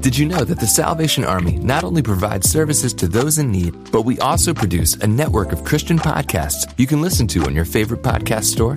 Did you know that the Salvation Army not only provides services to those in need, but we also produce a network of Christian podcasts you can listen to on your favorite podcast store?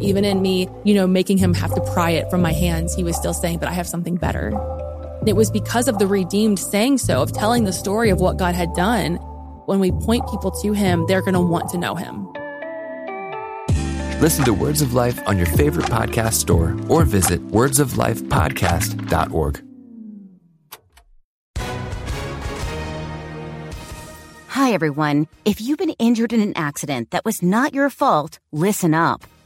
Even in me, you know, making him have to pry it from my hands, he was still saying, but I have something better. it was because of the redeemed saying so, of telling the story of what God had done. When we point people to him, they're going to want to know him. Listen to Words of Life on your favorite podcast store or visit wordsoflifepodcast.org. Hi, everyone. If you've been injured in an accident that was not your fault, listen up.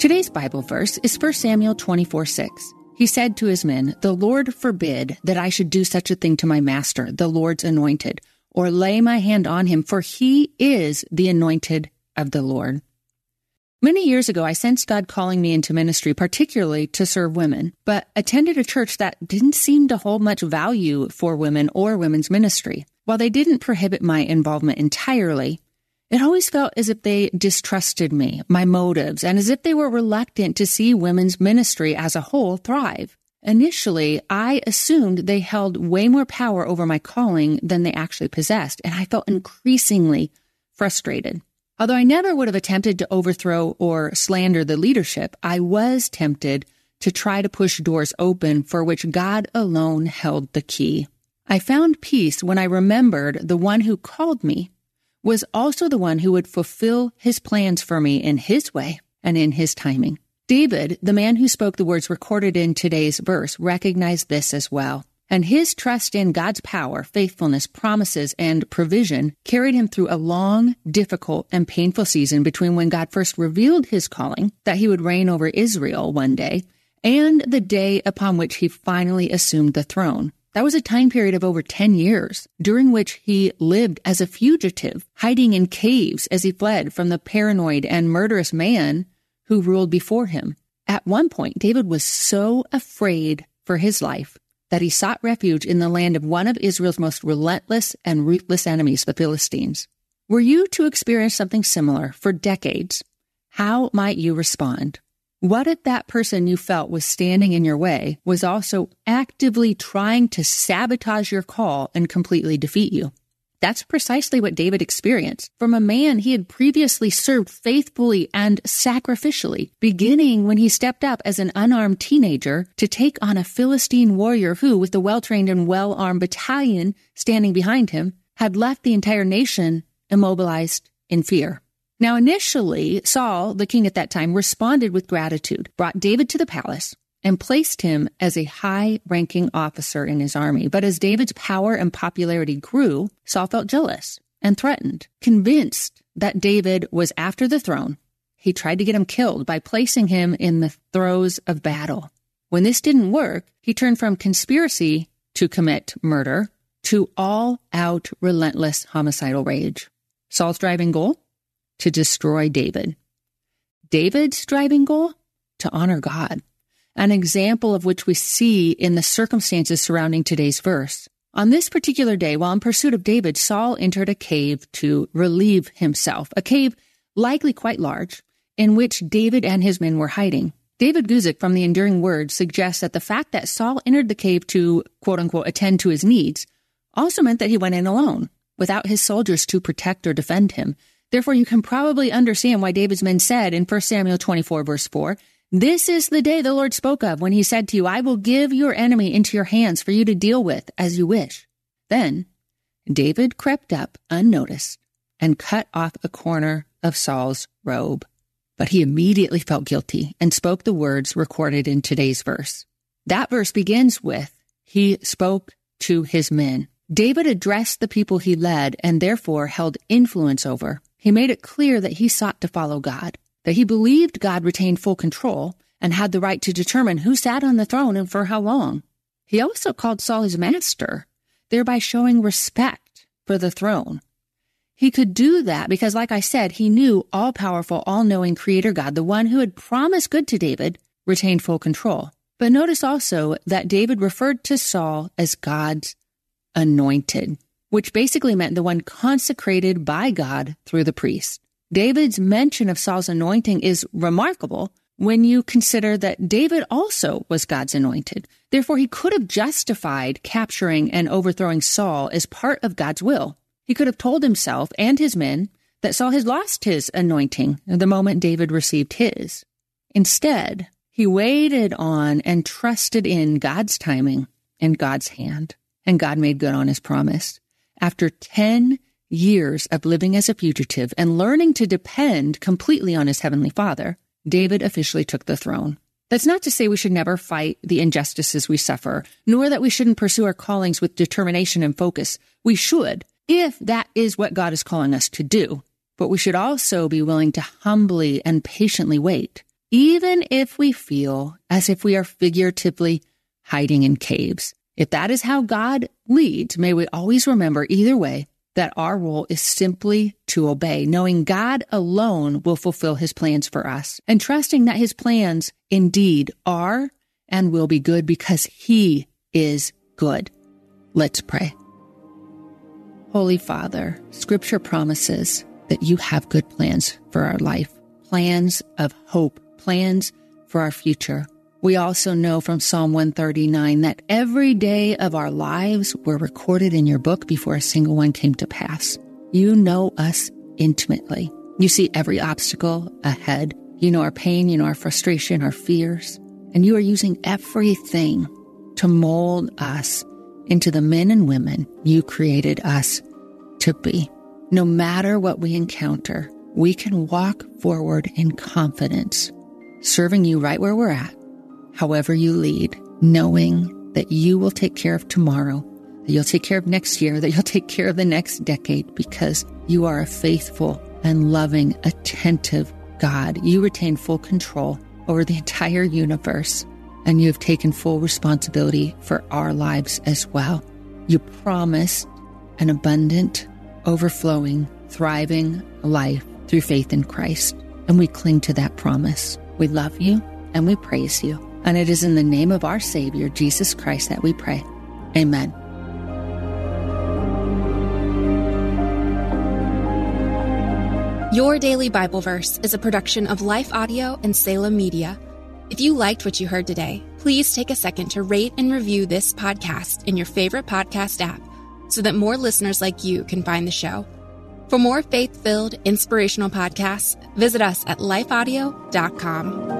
Today's Bible verse is 1 Samuel 24 6. He said to his men, The Lord forbid that I should do such a thing to my master, the Lord's anointed, or lay my hand on him, for he is the anointed of the Lord. Many years ago, I sensed God calling me into ministry, particularly to serve women, but attended a church that didn't seem to hold much value for women or women's ministry. While they didn't prohibit my involvement entirely, it always felt as if they distrusted me, my motives, and as if they were reluctant to see women's ministry as a whole thrive. Initially, I assumed they held way more power over my calling than they actually possessed, and I felt increasingly frustrated. Although I never would have attempted to overthrow or slander the leadership, I was tempted to try to push doors open for which God alone held the key. I found peace when I remembered the one who called me was also the one who would fulfill his plans for me in his way and in his timing. David, the man who spoke the words recorded in today's verse, recognized this as well. And his trust in God's power, faithfulness, promises, and provision carried him through a long, difficult, and painful season between when God first revealed his calling, that he would reign over Israel one day, and the day upon which he finally assumed the throne. That was a time period of over 10 years, during which he lived as a fugitive, hiding in caves as he fled from the paranoid and murderous man who ruled before him. At one point, David was so afraid for his life that he sought refuge in the land of one of Israel's most relentless and ruthless enemies, the Philistines. Were you to experience something similar for decades, how might you respond? What if that person you felt was standing in your way was also actively trying to sabotage your call and completely defeat you? That's precisely what David experienced from a man he had previously served faithfully and sacrificially, beginning when he stepped up as an unarmed teenager to take on a Philistine warrior who, with the well trained and well armed battalion standing behind him, had left the entire nation immobilized in fear. Now, initially, Saul, the king at that time, responded with gratitude, brought David to the palace, and placed him as a high ranking officer in his army. But as David's power and popularity grew, Saul felt jealous and threatened. Convinced that David was after the throne, he tried to get him killed by placing him in the throes of battle. When this didn't work, he turned from conspiracy to commit murder to all out relentless homicidal rage. Saul's driving goal? To destroy David. David's driving goal? To honor God. An example of which we see in the circumstances surrounding today's verse. On this particular day, while in pursuit of David, Saul entered a cave to relieve himself, a cave likely quite large, in which David and his men were hiding. David Guzik from the Enduring Word suggests that the fact that Saul entered the cave to quote unquote attend to his needs also meant that he went in alone, without his soldiers to protect or defend him. Therefore, you can probably understand why David's men said in 1 Samuel 24 verse 4, this is the day the Lord spoke of when he said to you, I will give your enemy into your hands for you to deal with as you wish. Then David crept up unnoticed and cut off a corner of Saul's robe. But he immediately felt guilty and spoke the words recorded in today's verse. That verse begins with, He spoke to his men. David addressed the people he led and therefore held influence over. He made it clear that he sought to follow God that he believed God retained full control and had the right to determine who sat on the throne and for how long. He also called Saul his master, thereby showing respect for the throne. He could do that because, like I said, he knew all powerful, all knowing Creator God, the one who had promised good to David, retained full control. But notice also that David referred to Saul as God's anointed, which basically meant the one consecrated by God through the priest. David's mention of Saul's anointing is remarkable when you consider that David also was God's anointed. Therefore, he could have justified capturing and overthrowing Saul as part of God's will. He could have told himself and his men that Saul had lost his anointing the moment David received his. Instead, he waited on and trusted in God's timing and God's hand, and God made good on his promise. After 10 years of living as a fugitive and learning to depend completely on his heavenly father, David officially took the throne. That's not to say we should never fight the injustices we suffer, nor that we shouldn't pursue our callings with determination and focus. We should, if that is what God is calling us to do. But we should also be willing to humbly and patiently wait, even if we feel as if we are figuratively hiding in caves. If that is how God leads, may we always remember either way that our role is simply to obey, knowing God alone will fulfill his plans for us and trusting that his plans indeed are and will be good because he is good. Let's pray. Holy Father, scripture promises that you have good plans for our life, plans of hope, plans for our future. We also know from Psalm 139 that every day of our lives were recorded in your book before a single one came to pass. You know us intimately. You see every obstacle ahead. You know our pain, you know our frustration, our fears, and you are using everything to mold us into the men and women you created us to be. No matter what we encounter, we can walk forward in confidence, serving you right where we're at however you lead, knowing that you will take care of tomorrow, that you'll take care of next year, that you'll take care of the next decade because you are a faithful and loving, attentive God. You retain full control over the entire universe and you have taken full responsibility for our lives as well. You promised an abundant, overflowing, thriving life through faith in Christ. And we cling to that promise. We love you and we praise you. And it is in the name of our Savior, Jesus Christ, that we pray. Amen. Your Daily Bible Verse is a production of Life Audio and Salem Media. If you liked what you heard today, please take a second to rate and review this podcast in your favorite podcast app so that more listeners like you can find the show. For more faith filled, inspirational podcasts, visit us at lifeaudio.com.